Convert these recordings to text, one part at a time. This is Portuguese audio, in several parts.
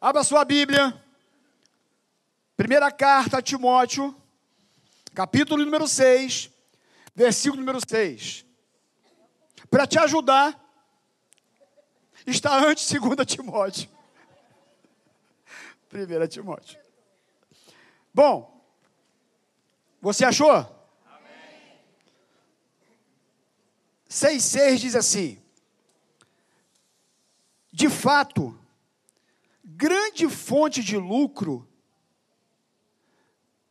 Abra sua Bíblia. Primeira carta a Timóteo, capítulo número 6, versículo número 6. Para te ajudar, está antes 2 Timóteo. 1 Timóteo. Bom, você achou? Amém. 6,6 diz assim: De fato, grande fonte de lucro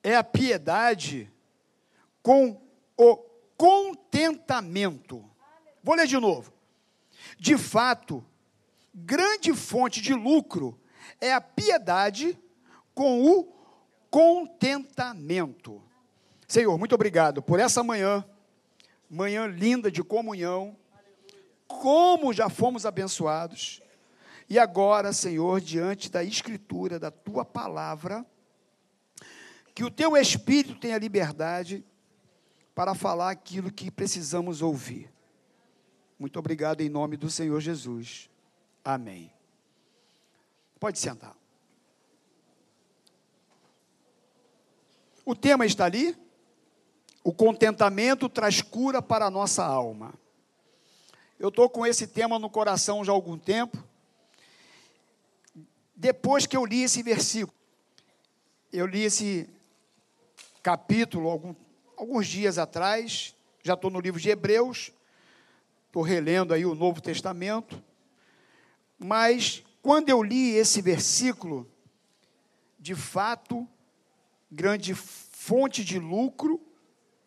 é a piedade com o contentamento. Vou ler de novo. De fato, grande fonte de lucro é a piedade com o contentamento. Senhor, muito obrigado por essa manhã, manhã linda de comunhão. Como já fomos abençoados. E agora, Senhor, diante da Escritura, da tua palavra, que o teu Espírito tenha liberdade para falar aquilo que precisamos ouvir. Muito obrigado em nome do Senhor Jesus. Amém. Pode sentar. O tema está ali. O contentamento traz cura para a nossa alma. Eu estou com esse tema no coração já há algum tempo depois que eu li esse versículo, eu li esse capítulo algum, alguns dias atrás, já estou no livro de Hebreus, estou relendo aí o Novo Testamento, mas quando eu li esse versículo, de fato, grande fonte de lucro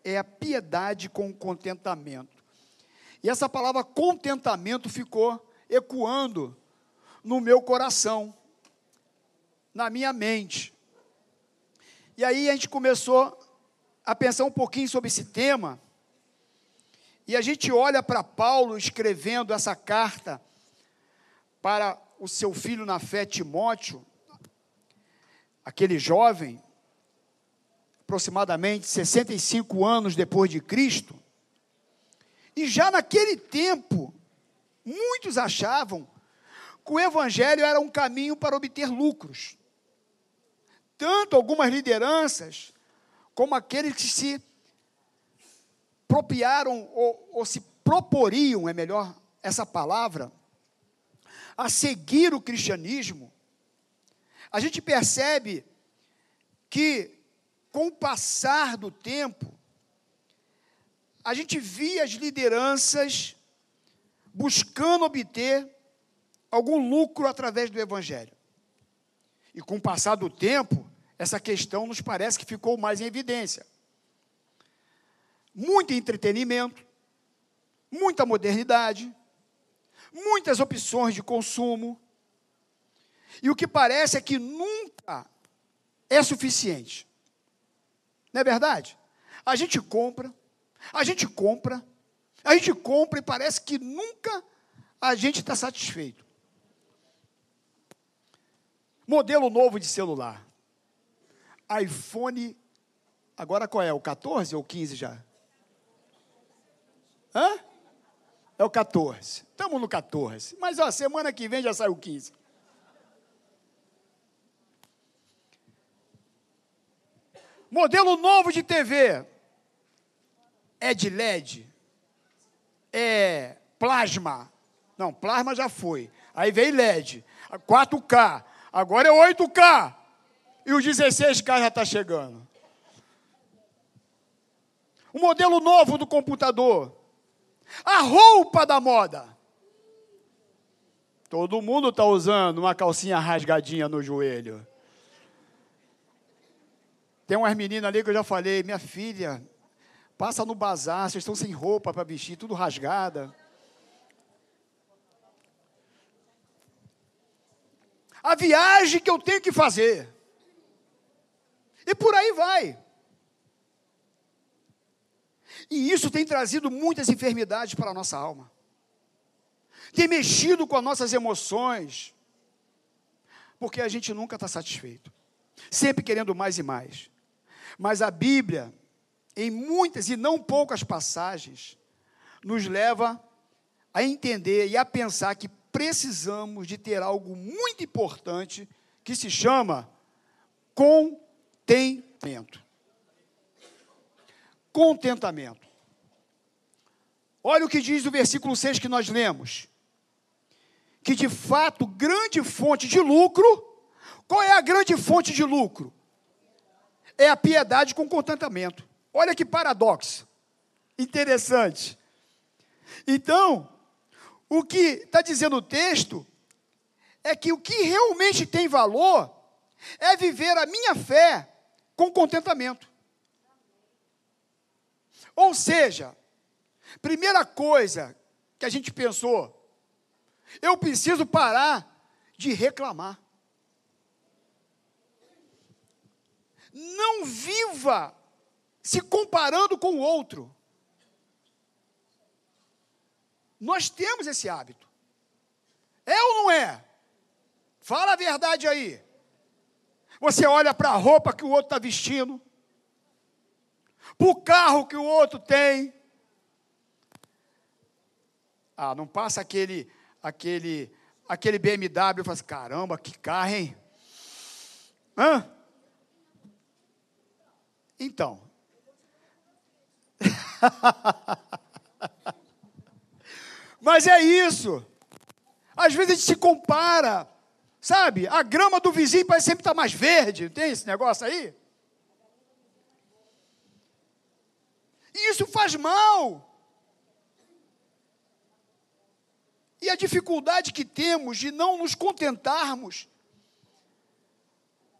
é a piedade com contentamento. E essa palavra contentamento ficou ecoando no meu coração na minha mente. E aí a gente começou a pensar um pouquinho sobre esse tema. E a gente olha para Paulo escrevendo essa carta para o seu filho na fé, Timóteo, aquele jovem, aproximadamente 65 anos depois de Cristo. E já naquele tempo, muitos achavam que o evangelho era um caminho para obter lucros tanto algumas lideranças, como aqueles que se propriaram ou, ou se proporiam, é melhor essa palavra, a seguir o cristianismo, a gente percebe que, com o passar do tempo, a gente via as lideranças buscando obter algum lucro através do Evangelho. E com o passar do tempo, essa questão nos parece que ficou mais em evidência. Muito entretenimento, muita modernidade, muitas opções de consumo. E o que parece é que nunca é suficiente. Não é verdade? A gente compra, a gente compra, a gente compra e parece que nunca a gente está satisfeito. Modelo novo de celular iPhone. Agora qual é? O 14 ou o 15 já? Hã? É o 14. Estamos no 14. Mas ó, semana que vem já sai o 15. Modelo novo de TV. É de LED? É plasma? Não, plasma já foi. Aí veio LED. 4K. Agora é 8K. E o 16K já está chegando. O modelo novo do computador. A roupa da moda. Todo mundo está usando uma calcinha rasgadinha no joelho. Tem umas meninas ali que eu já falei, minha filha, passa no bazar, vocês estão sem roupa para vestir, tudo rasgada. A viagem que eu tenho que fazer. E por aí vai. E isso tem trazido muitas enfermidades para a nossa alma. Tem mexido com as nossas emoções. Porque a gente nunca está satisfeito. Sempre querendo mais e mais. Mas a Bíblia, em muitas e não poucas passagens, nos leva a entender e a pensar que precisamos de ter algo muito importante que se chama contentamento. Contentamento. Olha o que diz o versículo 6 que nós lemos. Que de fato, grande fonte de lucro, qual é a grande fonte de lucro? É a piedade com contentamento. Olha que paradoxo. Interessante. Então, o que está dizendo o texto é que o que realmente tem valor é viver a minha fé com contentamento. Ou seja, primeira coisa que a gente pensou, eu preciso parar de reclamar. Não viva se comparando com o outro. Nós temos esse hábito. É ou não é? Fala a verdade aí. Você olha para a roupa que o outro está vestindo, para o carro que o outro tem. Ah, não passa aquele, aquele, aquele BMW e fala assim, caramba, que carro, hein? Hã? Então. Mas é isso. Às vezes a gente se compara, sabe? A grama do vizinho parece sempre estar mais verde. Tem esse negócio aí? E isso faz mal. E a dificuldade que temos de não nos contentarmos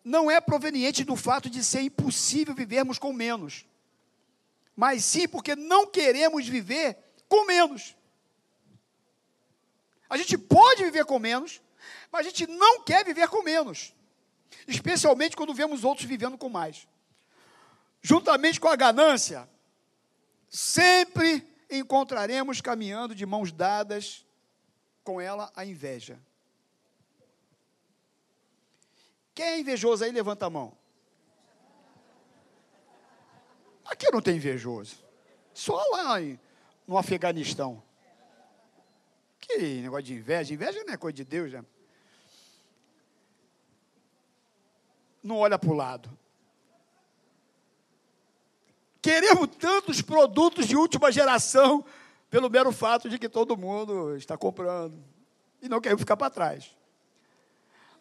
não é proveniente do fato de ser impossível vivermos com menos, mas sim porque não queremos viver com menos. A gente pode viver com menos, mas a gente não quer viver com menos. Especialmente quando vemos outros vivendo com mais. Juntamente com a ganância, sempre encontraremos caminhando de mãos dadas com ela a inveja. Quem é invejoso aí, levanta a mão. Aqui não tem invejoso. Só lá no Afeganistão. Que negócio de inveja. Inveja não é coisa de Deus, já. Não olha para o lado. Queremos tantos produtos de última geração pelo mero fato de que todo mundo está comprando. E não queremos ficar para trás.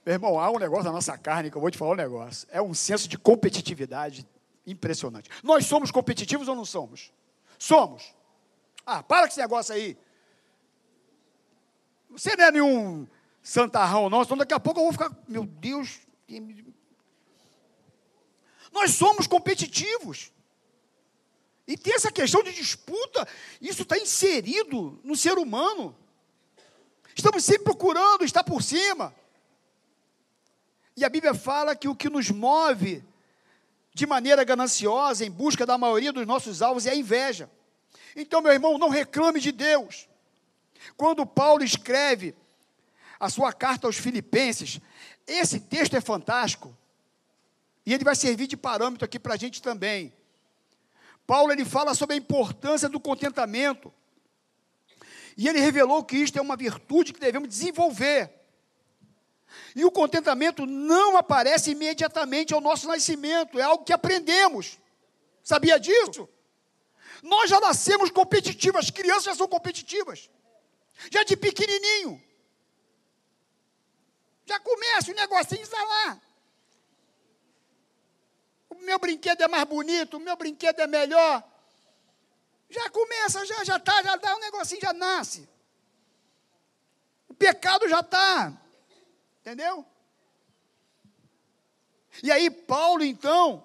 Meu irmão, há um negócio na nossa carne que eu vou te falar um negócio. É um senso de competitividade impressionante. Nós somos competitivos ou não somos? Somos. Ah, para com esse negócio aí. Você não é nenhum santarrão, não, senão daqui a pouco eu vou ficar, meu Deus. Nós somos competitivos. E tem essa questão de disputa, isso está inserido no ser humano. Estamos sempre procurando estar por cima. E a Bíblia fala que o que nos move de maneira gananciosa, em busca da maioria dos nossos alvos, é a inveja. Então, meu irmão, não reclame de Deus. Quando Paulo escreve a sua carta aos Filipenses, esse texto é fantástico. E ele vai servir de parâmetro aqui para a gente também. Paulo ele fala sobre a importância do contentamento. E ele revelou que isto é uma virtude que devemos desenvolver. E o contentamento não aparece imediatamente ao nosso nascimento, é algo que aprendemos. Sabia disso? Nós já nascemos competitivos, as crianças já são competitivas já de pequenininho. Já começa o negocinho está lá. O meu brinquedo é mais bonito, o meu brinquedo é melhor. Já começa, já já tá, já dá um negocinho, já nasce. O pecado já está. Entendeu? E aí Paulo então,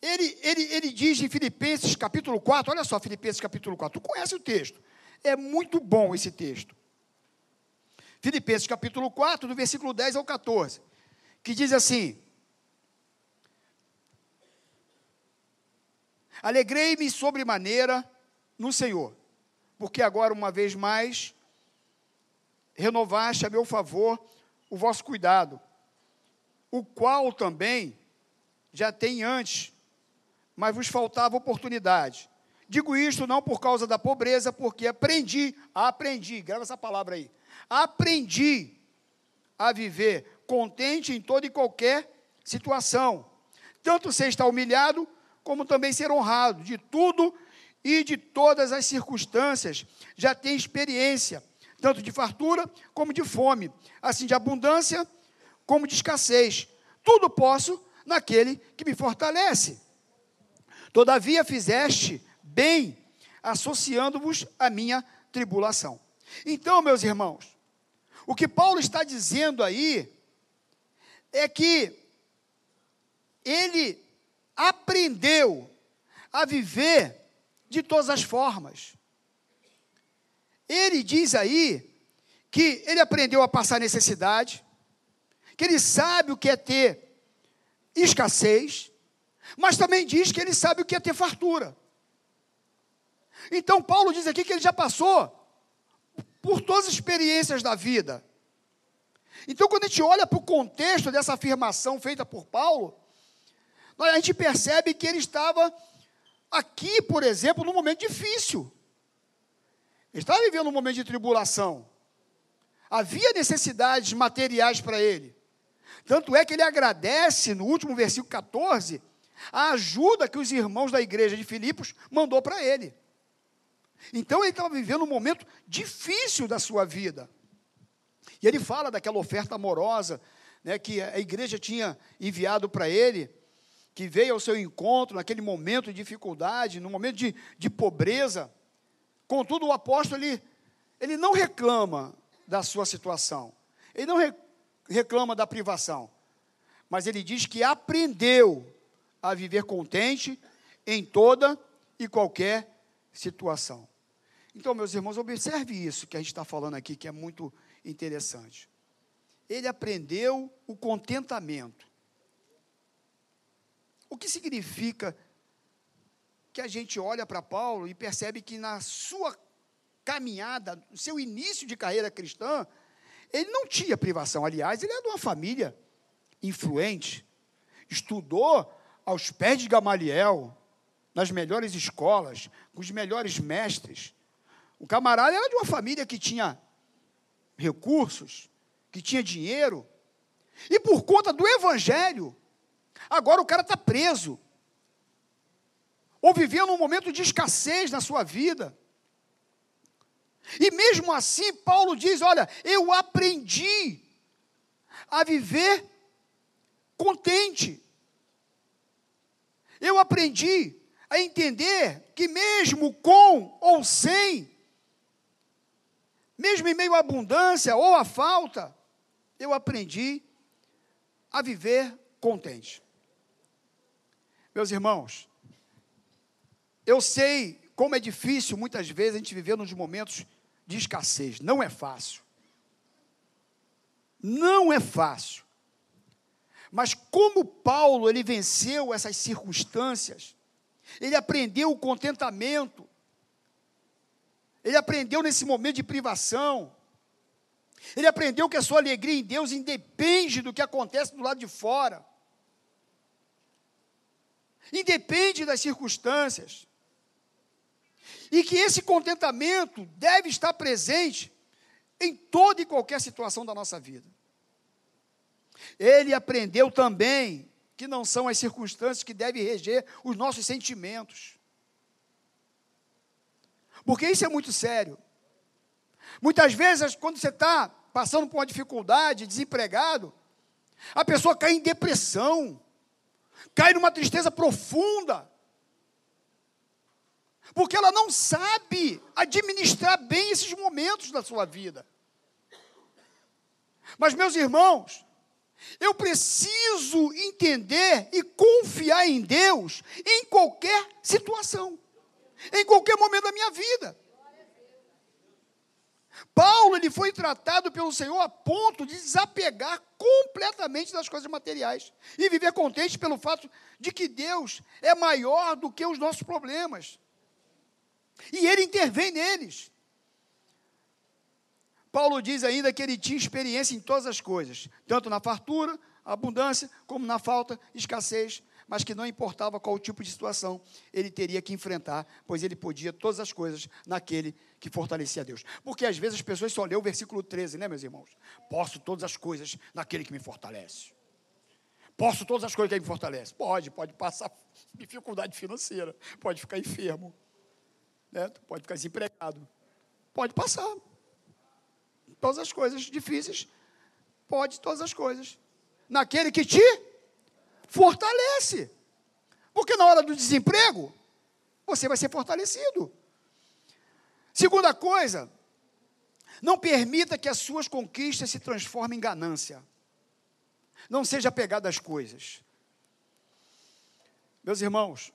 ele, ele, ele diz em Filipenses capítulo 4, olha só, Filipenses capítulo 4, tu conhece o texto. É muito bom esse texto. Filipenses capítulo 4, do versículo 10 ao 14, que diz assim: Alegrei-me sobremaneira no Senhor, porque agora, uma vez mais, renovaste a meu favor o vosso cuidado, o qual também já tem antes, mas vos faltava oportunidade. Digo isto não por causa da pobreza, porque aprendi, aprendi, grava essa palavra aí. Aprendi a viver contente em toda e qualquer situação. Tanto ser estar humilhado, como também ser honrado. De tudo e de todas as circunstâncias já tem experiência, tanto de fartura como de fome, assim de abundância como de escassez. Tudo posso naquele que me fortalece. Todavia fizeste bem, associando-vos à minha tribulação. Então, meus irmãos, o que Paulo está dizendo aí é que ele aprendeu a viver de todas as formas. Ele diz aí que ele aprendeu a passar necessidade, que ele sabe o que é ter escassez, mas também diz que ele sabe o que é ter fartura. Então, Paulo diz aqui que ele já passou por todas as experiências da vida. Então, quando a gente olha para o contexto dessa afirmação feita por Paulo, a gente percebe que ele estava aqui, por exemplo, num momento difícil. Ele estava vivendo um momento de tribulação. Havia necessidades materiais para ele. Tanto é que ele agradece, no último versículo 14, a ajuda que os irmãos da igreja de Filipos mandou para ele. Então ele estava vivendo um momento difícil da sua vida. E ele fala daquela oferta amorosa né, que a igreja tinha enviado para ele, que veio ao seu encontro naquele momento de dificuldade, no momento de, de pobreza. Contudo, o apóstolo, ele, ele não reclama da sua situação, ele não re, reclama da privação, mas ele diz que aprendeu a viver contente em toda e qualquer situação. Então, meus irmãos, observe isso que a gente está falando aqui, que é muito interessante. Ele aprendeu o contentamento. O que significa que a gente olha para Paulo e percebe que na sua caminhada, no seu início de carreira cristã, ele não tinha privação. Aliás, ele é de uma família influente, estudou aos pés de Gamaliel, nas melhores escolas, com os melhores mestres. O camarada era de uma família que tinha recursos, que tinha dinheiro, e por conta do evangelho, agora o cara está preso, ou vivendo um momento de escassez na sua vida. E mesmo assim, Paulo diz: Olha, eu aprendi a viver contente. Eu aprendi a entender que, mesmo com ou sem, mesmo em meio à abundância ou à falta, eu aprendi a viver contente. Meus irmãos, eu sei como é difícil muitas vezes a gente viver nos momentos de escassez. Não é fácil. Não é fácil. Mas como Paulo ele venceu essas circunstâncias, ele aprendeu o contentamento, ele aprendeu nesse momento de privação, ele aprendeu que a sua alegria em Deus independe do que acontece do lado de fora, independe das circunstâncias, e que esse contentamento deve estar presente em toda e qualquer situação da nossa vida. Ele aprendeu também que não são as circunstâncias que devem reger os nossos sentimentos. Porque isso é muito sério. Muitas vezes, quando você está passando por uma dificuldade, desempregado, a pessoa cai em depressão, cai numa tristeza profunda, porque ela não sabe administrar bem esses momentos da sua vida. Mas, meus irmãos, eu preciso entender e confiar em Deus em qualquer situação, em qualquer momento da minha vida. Paulo ele foi tratado pelo Senhor a ponto de desapegar completamente das coisas materiais e viver contente pelo fato de que Deus é maior do que os nossos problemas. E ele intervém neles. Paulo diz ainda que ele tinha experiência em todas as coisas, tanto na fartura, abundância, como na falta, escassez. Mas que não importava qual tipo de situação ele teria que enfrentar, pois ele podia todas as coisas naquele que fortalecia Deus. Porque às vezes as pessoas só lêem o versículo 13, né, meus irmãos? Posso todas as coisas naquele que me fortalece. Posso todas as coisas que ele me fortalece. Pode, pode passar dificuldade financeira, pode ficar enfermo, né? pode ficar desempregado. Pode passar. Todas as coisas difíceis, pode todas as coisas. Naquele que te fortalece. Porque na hora do desemprego, você vai ser fortalecido. Segunda coisa, não permita que as suas conquistas se transformem em ganância. Não seja apegado às coisas. Meus irmãos,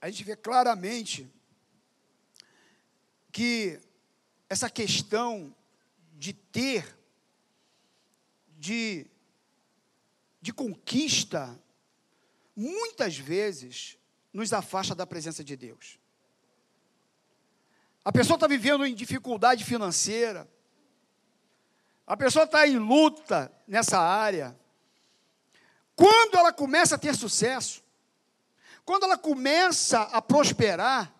a gente vê claramente que essa questão de ter, de de conquista, muitas vezes nos afasta da presença de Deus. A pessoa está vivendo em dificuldade financeira, a pessoa está em luta nessa área. Quando ela começa a ter sucesso, quando ela começa a prosperar,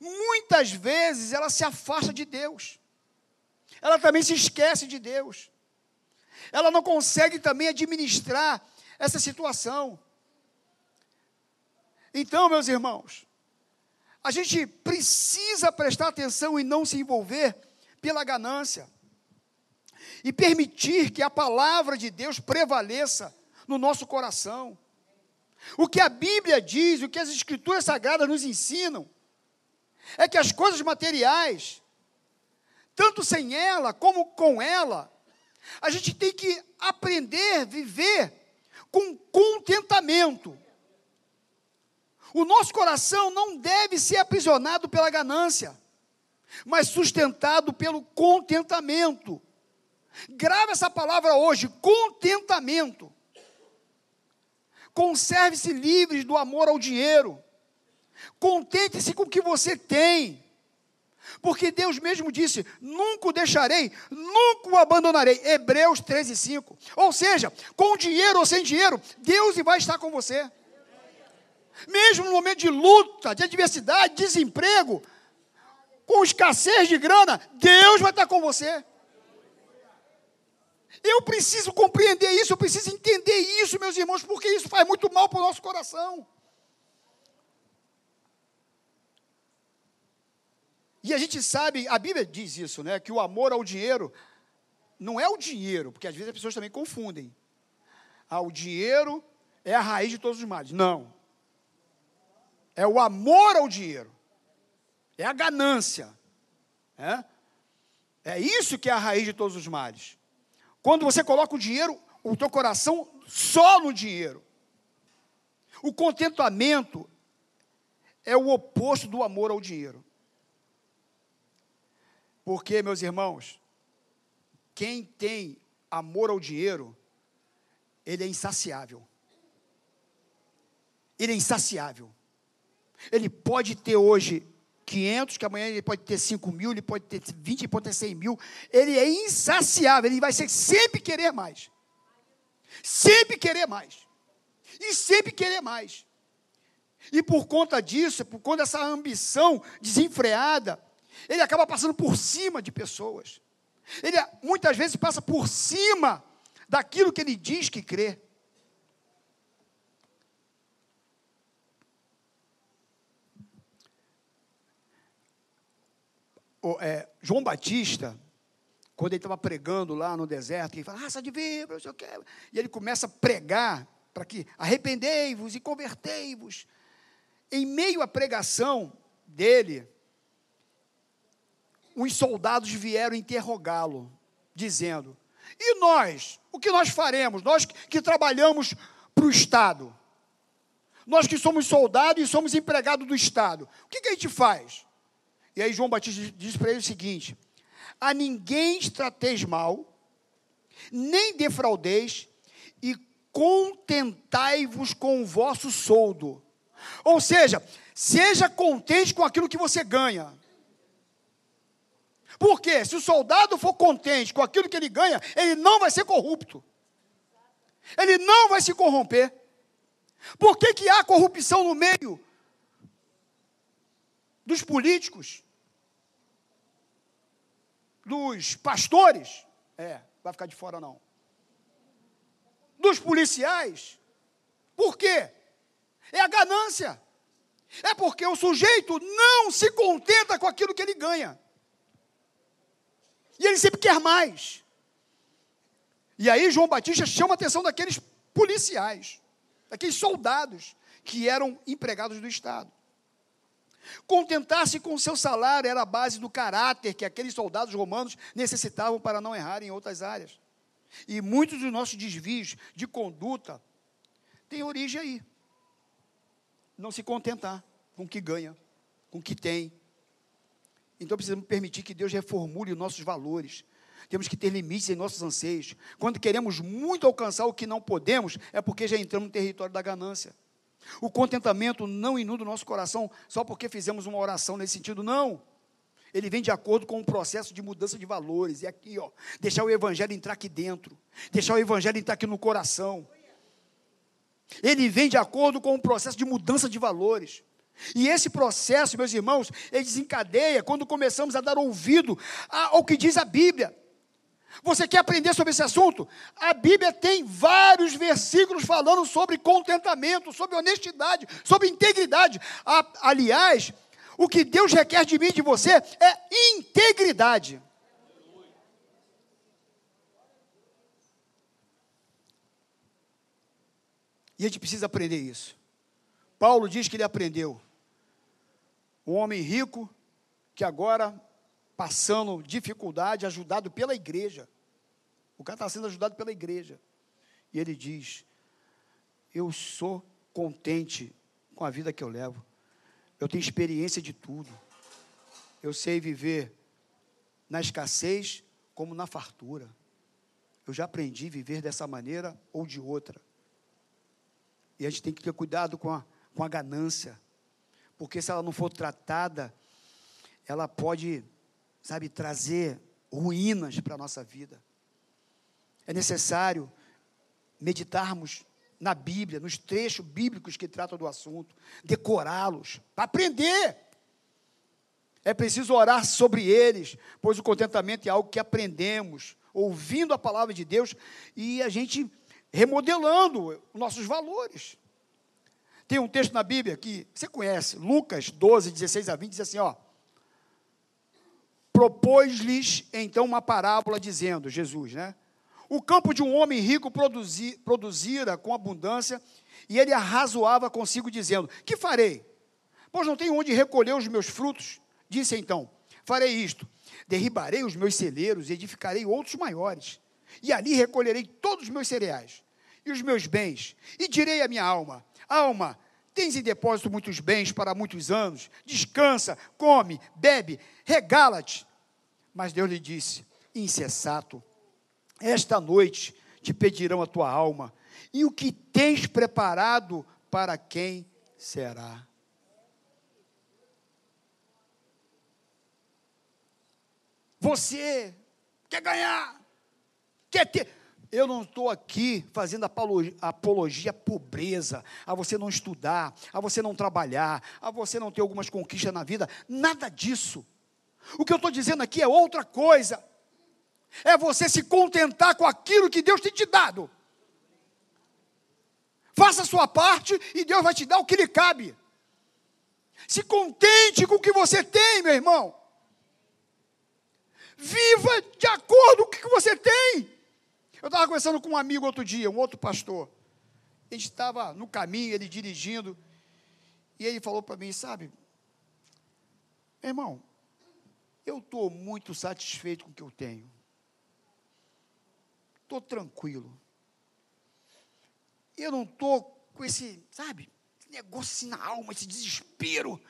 muitas vezes ela se afasta de Deus, ela também se esquece de Deus ela não consegue também administrar essa situação. Então, meus irmãos, a gente precisa prestar atenção e não se envolver pela ganância. E permitir que a palavra de Deus prevaleça no nosso coração. O que a Bíblia diz, o que as Escrituras Sagradas nos ensinam, é que as coisas materiais, tanto sem ela como com ela, a gente tem que aprender a viver com contentamento. O nosso coração não deve ser aprisionado pela ganância, mas sustentado pelo contentamento. Grave essa palavra hoje: contentamento. Conserve-se livres do amor ao dinheiro. Contente-se com o que você tem. Porque Deus mesmo disse: nunca o deixarei, nunca o abandonarei. Hebreus 13, 5. Ou seja, com dinheiro ou sem dinheiro, Deus vai estar com você. Mesmo no momento de luta, de adversidade, de desemprego, com escassez de grana, Deus vai estar com você. Eu preciso compreender isso, eu preciso entender isso, meus irmãos, porque isso faz muito mal para o nosso coração. E a gente sabe, a Bíblia diz isso, né? Que o amor ao dinheiro não é o dinheiro, porque às vezes as pessoas também confundem. Ah, o dinheiro é a raiz de todos os males. Não. É o amor ao dinheiro. É a ganância. É? É isso que é a raiz de todos os males. Quando você coloca o dinheiro, o teu coração só no dinheiro. O contentamento é o oposto do amor ao dinheiro. Porque, meus irmãos, quem tem amor ao dinheiro, ele é insaciável. Ele é insaciável. Ele pode ter hoje 500, que amanhã ele pode ter 5 mil, ele pode ter 20, ele pode ter 100 mil. Ele é insaciável, ele vai ser sempre querer mais. Sempre querer mais. E sempre querer mais. E por conta disso, por conta dessa ambição desenfreada, ele acaba passando por cima de pessoas. Ele muitas vezes passa por cima daquilo que ele diz que crê. O, é, João Batista, quando ele estava pregando lá no deserto, ele fala, raça de o que. E ele começa a pregar para que arrependei-vos e convertei-vos. Em meio à pregação dele, os soldados vieram interrogá-lo, dizendo: E nós? O que nós faremos? Nós que trabalhamos para o Estado, nós que somos soldados e somos empregados do Estado, o que, que a gente faz? E aí João Batista diz para ele o seguinte: A ninguém estrateis mal, nem defraudeis, e contentai-vos com o vosso soldo. Ou seja, seja contente com aquilo que você ganha. Porque se o soldado for contente com aquilo que ele ganha, ele não vai ser corrupto. Ele não vai se corromper. Por que, que há corrupção no meio dos políticos? Dos pastores? É, vai ficar de fora não. Dos policiais? Por quê? É a ganância. É porque o sujeito não se contenta com aquilo que ele ganha. E ele sempre quer mais. E aí João Batista chama a atenção daqueles policiais, daqueles soldados que eram empregados do Estado. Contentar-se com seu salário era a base do caráter que aqueles soldados romanos necessitavam para não errar em outras áreas. E muitos dos nossos desvios de conduta têm origem aí não se contentar com o que ganha, com o que tem. Então precisamos permitir que Deus reformule os nossos valores. Temos que ter limites em nossos anseios. Quando queremos muito alcançar o que não podemos, é porque já entramos no território da ganância. O contentamento não inunda o nosso coração só porque fizemos uma oração nesse sentido, não. Ele vem de acordo com um processo de mudança de valores. E aqui, ó, deixar o evangelho entrar aqui dentro, deixar o evangelho entrar aqui no coração. Ele vem de acordo com um processo de mudança de valores. E esse processo, meus irmãos, ele desencadeia quando começamos a dar ouvido ao que diz a Bíblia. Você quer aprender sobre esse assunto? A Bíblia tem vários versículos falando sobre contentamento, sobre honestidade, sobre integridade. Aliás, o que Deus requer de mim e de você é integridade. E a gente precisa aprender isso. Paulo diz que ele aprendeu. Um homem rico que agora, passando dificuldade, ajudado pela igreja. O cara está sendo ajudado pela igreja. E ele diz: Eu sou contente com a vida que eu levo. Eu tenho experiência de tudo. Eu sei viver na escassez como na fartura. Eu já aprendi a viver dessa maneira ou de outra. E a gente tem que ter cuidado com a, com a ganância, porque se ela não for tratada, ela pode, sabe, trazer ruínas para a nossa vida. É necessário meditarmos na Bíblia, nos trechos bíblicos que tratam do assunto, decorá-los, aprender. É preciso orar sobre eles, pois o contentamento é algo que aprendemos, ouvindo a palavra de Deus, e a gente remodelando nossos valores. Tem um texto na Bíblia que você conhece, Lucas 12, 16 a 20, diz assim: ó. Propôs-lhes então uma parábola, dizendo, Jesus, né? O campo de um homem rico produzi, produzira com abundância, e ele arrazoava consigo, dizendo: Que farei? Pois não tenho onde recolher os meus frutos. Disse então: Farei isto: derribarei os meus celeiros e edificarei outros maiores e ali recolherei todos os meus cereais e os meus bens, e direi à minha alma: Alma, tens em depósito muitos bens para muitos anos, descansa, come, bebe, regala-te. Mas Deus lhe disse: Insensato, esta noite te pedirão a tua alma, e o que tens preparado para quem será? Você quer ganhar, Quer ter. Eu não estou aqui fazendo apologia à pobreza, a você não estudar, a você não trabalhar, a você não ter algumas conquistas na vida. Nada disso. O que eu estou dizendo aqui é outra coisa. É você se contentar com aquilo que Deus tem te dado. Faça a sua parte e Deus vai te dar o que lhe cabe. Se contente com o que você tem, meu irmão. Viva de acordo com o que você tem. Eu estava conversando com um amigo outro dia, um outro pastor. A gente estava no caminho, ele dirigindo, e ele falou para mim, sabe, irmão, eu estou muito satisfeito com o que eu tenho. Estou tranquilo. Eu não estou com esse, sabe, negócio na alma, esse desespero.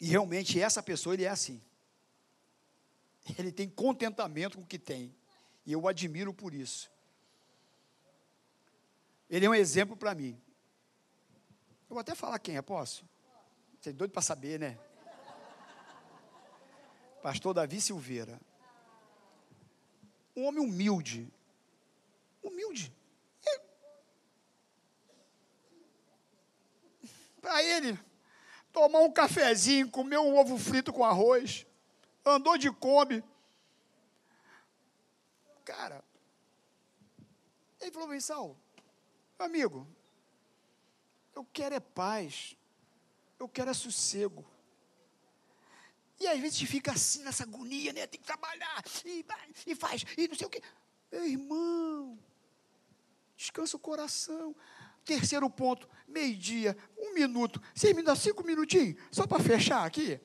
E realmente essa pessoa, ele é assim. Ele tem contentamento com o que tem. E eu o admiro por isso. Ele é um exemplo para mim. Eu vou até falar quem é, posso? Você é doido para saber, né? Pastor Davi Silveira. Um homem humilde. Humilde. para ele tomar um cafezinho, comer um ovo frito com arroz, andou de Kombi. Cara, ele falou, bem, Saulo, amigo, eu quero é paz, eu quero é sossego. E às vezes fica assim nessa agonia, né? Tem que trabalhar, e, e faz, e não sei o quê. Meu irmão, descansa o coração. Terceiro ponto, meio-dia, um minuto. Você me dá cinco minutinhos, só para fechar aqui.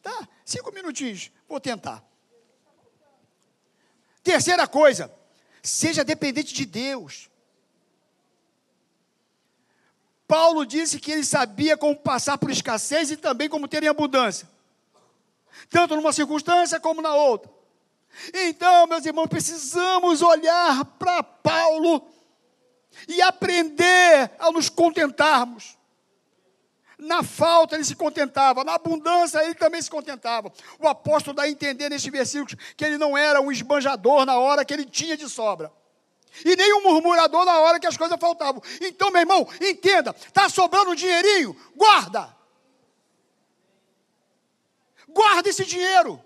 Tá? Cinco minutinhos, vou tentar. Terceira coisa, seja dependente de Deus. Paulo disse que ele sabia como passar por escassez e também como ter em abundância, tanto numa circunstância como na outra. Então, meus irmãos, precisamos olhar para Paulo e aprender a nos contentarmos. Na falta ele se contentava, na abundância ele também se contentava. O apóstolo dá a entender neste versículo que ele não era um esbanjador na hora que ele tinha de sobra. E nem um murmurador na hora que as coisas faltavam. Então, meu irmão, entenda: está sobrando um dinheirinho? Guarda. Guarda esse dinheiro.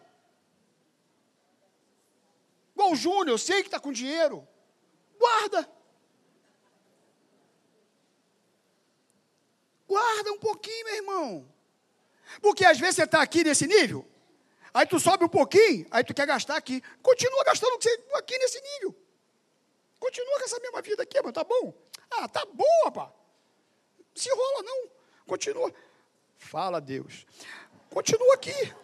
Igual o Júnior, eu sei que está com dinheiro. Guarda. Guarda um pouquinho, meu irmão. Porque às vezes você está aqui nesse nível, aí tu sobe um pouquinho, aí tu quer gastar aqui. Continua gastando aqui nesse nível. Continua com essa mesma vida aqui, mas tá bom? Ah, tá bom, rapaz. Se enrola, não. Continua. Fala, Deus. Continua aqui.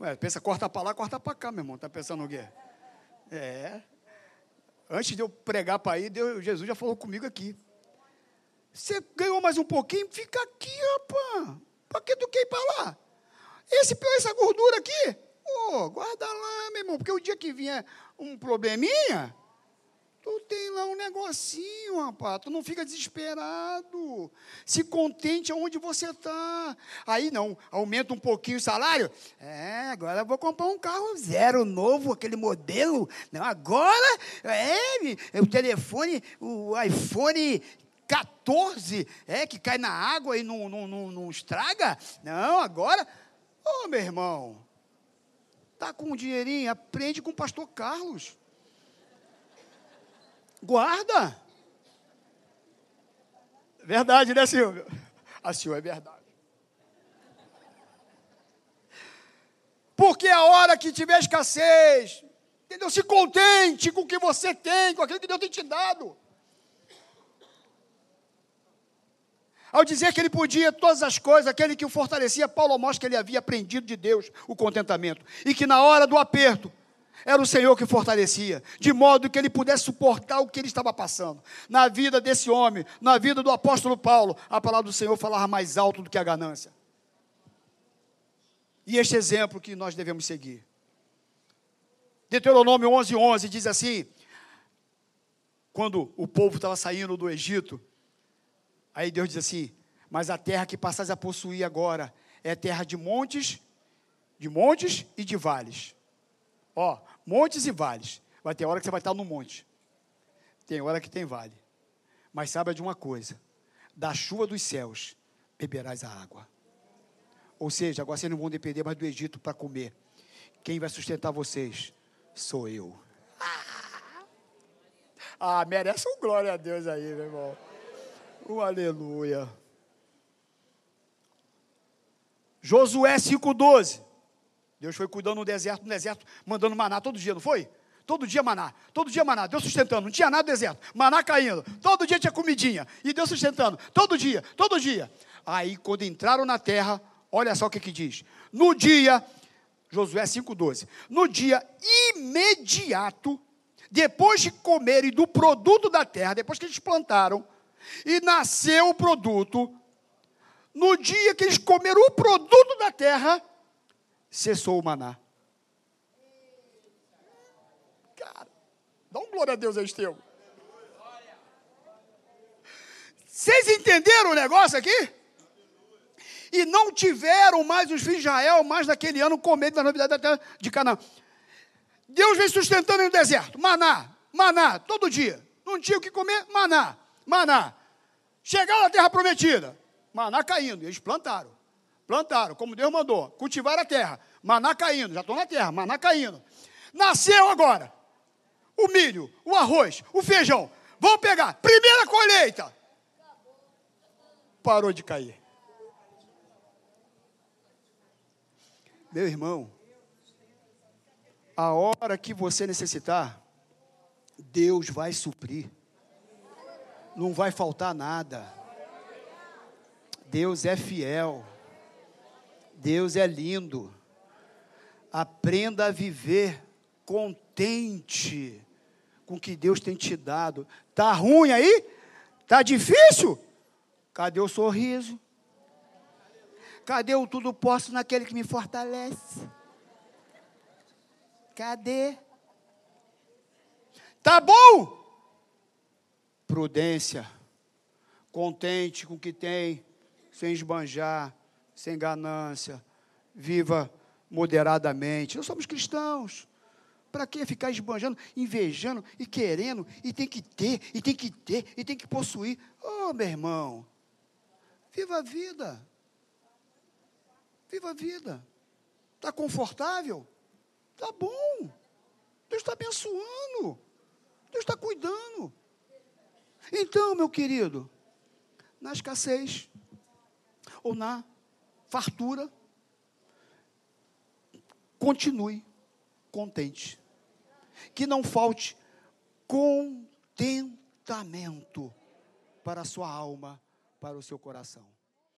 Ué, pensa, corta para lá, corta para cá, meu irmão. Tá pensando o quê? É. Antes de eu pregar para aí, Deus, Jesus já falou comigo aqui. Você ganhou mais um pouquinho? Fica aqui, rapaz. Para que tu quer ir para lá? Esse, essa gordura aqui, oh, guarda lá, meu irmão, porque o dia que vier um probleminha, Tu tem lá um negocinho, rapaz. Tu não fica desesperado. Se contente aonde você está. Aí não, aumenta um pouquinho o salário. É, agora eu vou comprar um carro zero novo, aquele modelo. Não, agora é o telefone, o iPhone 14, é, que cai na água e não, não, não, não estraga. Não, agora. Ô, oh, meu irmão, tá com um dinheirinho? Aprende com o pastor Carlos. Guarda. Verdade, né, Silvio? A Silvia é verdade. Porque a hora que tiver escassez, entendeu? Se contente com o que você tem, com aquilo que Deus tem te dado. Ao dizer que ele podia todas as coisas, aquele que o fortalecia, Paulo mostra que ele havia aprendido de Deus o contentamento. E que na hora do aperto, era o Senhor que fortalecia, de modo que ele pudesse suportar o que ele estava passando. Na vida desse homem, na vida do apóstolo Paulo, a palavra do Senhor falava mais alto do que a ganância. E este exemplo que nós devemos seguir. Deuteronômio 11, 11 diz assim: quando o povo estava saindo do Egito, aí Deus diz assim: Mas a terra que passais a possuir agora é terra de montes, de montes e de vales. Ó, montes e vales. Vai ter hora que você vai estar no monte. Tem hora que tem vale. Mas saiba de uma coisa: da chuva dos céus beberás a água. Ou seja, agora vocês não vão depender mais do Egito para comer. Quem vai sustentar vocês sou eu. Ah, merece um glória a Deus aí, meu irmão. Um aleluia. Josué 5,12. Deus foi cuidando no deserto, no deserto, mandando maná todo dia, não foi? Todo dia maná, todo dia maná, Deus sustentando, não tinha nada no deserto, maná caindo, todo dia tinha comidinha, e Deus sustentando, todo dia, todo dia. Aí, quando entraram na terra, olha só o que, que diz: no dia, Josué 5,12, no dia imediato, depois de comerem do produto da terra, depois que eles plantaram, e nasceu o produto, no dia que eles comeram o produto da terra, cessou o maná. Cara, dá um glória a Deus aí, Estevão. Vocês entenderam o negócio aqui? E não tiveram mais os filhos de Israel, mais naquele ano, com medo da novidade da terra de Canaã. Deus vem sustentando no deserto, maná, maná, todo dia. Não tinha o que comer, maná, maná. Chegaram na terra prometida, maná caindo, eles plantaram. Plantaram, como Deus mandou, cultivaram a terra, maná caindo, já estão na terra, maná caindo. Nasceu agora o milho, o arroz, o feijão. Vão pegar, primeira colheita. Parou de cair. Meu irmão, a hora que você necessitar, Deus vai suprir. Não vai faltar nada. Deus é fiel. Deus é lindo. Aprenda a viver contente com o que Deus tem te dado. Tá ruim aí? Tá difícil? Cadê o sorriso? Cadê o tudo posso naquele que me fortalece? Cadê? Tá bom? Prudência. Contente com o que tem, sem esbanjar, sem ganância. Viva moderadamente. Nós somos cristãos. Para que ficar esbanjando, invejando e querendo, e tem que ter, e tem que ter, e tem que possuir? Oh, meu irmão, viva a vida. Viva a vida. Está confortável? Está bom. Deus está abençoando. Deus está cuidando. Então, meu querido, na escassez ou na fartura, continue contente. Que não falte contentamento para a sua alma, para o seu coração.